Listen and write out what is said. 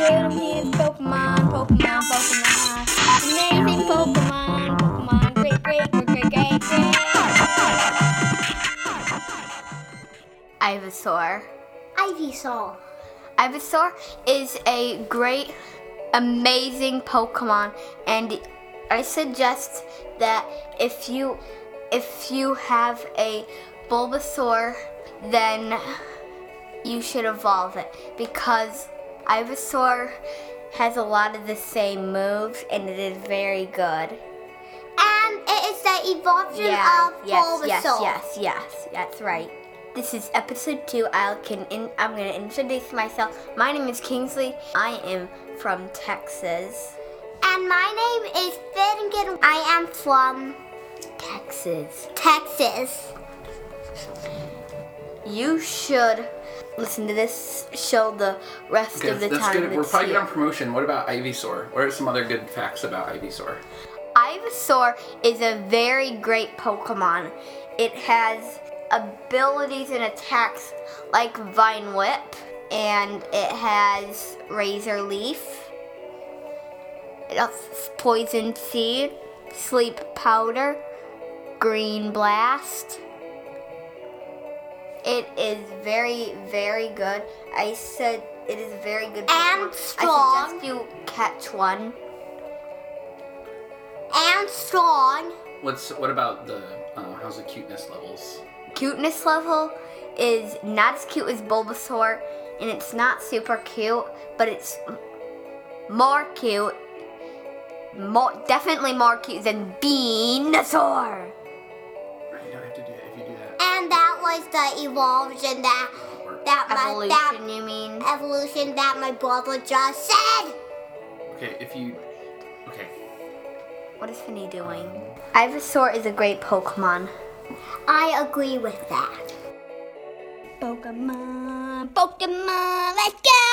Amazing Pokemon, Pokemon, Pokemon. Amazing Pokemon, Pokemon. Great, great, great, great, great, great. Ivysaur. Ivysaur. Ivysaur is a great, amazing Pokemon, and I suggest that if you if you have a Bulbasaur, then you should evolve it because Ivysaur has a lot of the same moves and it is very good. And it is the evolution of yes, Bulbasaur. yes, yes, yes, that's right. This is episode two. I can in, I'm gonna introduce myself. My name is Kingsley. I am from Texas. And my name is Finnegan. I am from Texas. Texas. You should listen to this show the rest Okay, of the that's time. good. We're probably good on promotion. What about Ivysaur? What are some other good facts about Ivysaur? Ivysaur is a very great Pokemon. It has abilities and attacks like Vine Whip, and it has Razor Leaf. It has Poison Seed, Sleep Powder, Green Blast. It is very, very good. I said it is very good. And Pokemon. strong. I suggest you catch one. And strong. What's what about the uh, how's the cuteness levels? cuteness level is not as cute as Bulbasaur, and it's not super cute, but it's more cute. More, definitely more cute than Venusaur. Right, you don't have to do that if you do that. And that was the evolution that that my Evolution, that you mean? evolution that my brother just said. Okay, if you okay. What is Finny doing? Ivysaur is a great Pokemon. I agree with that. Pokemon, Pokemon, let's go! It's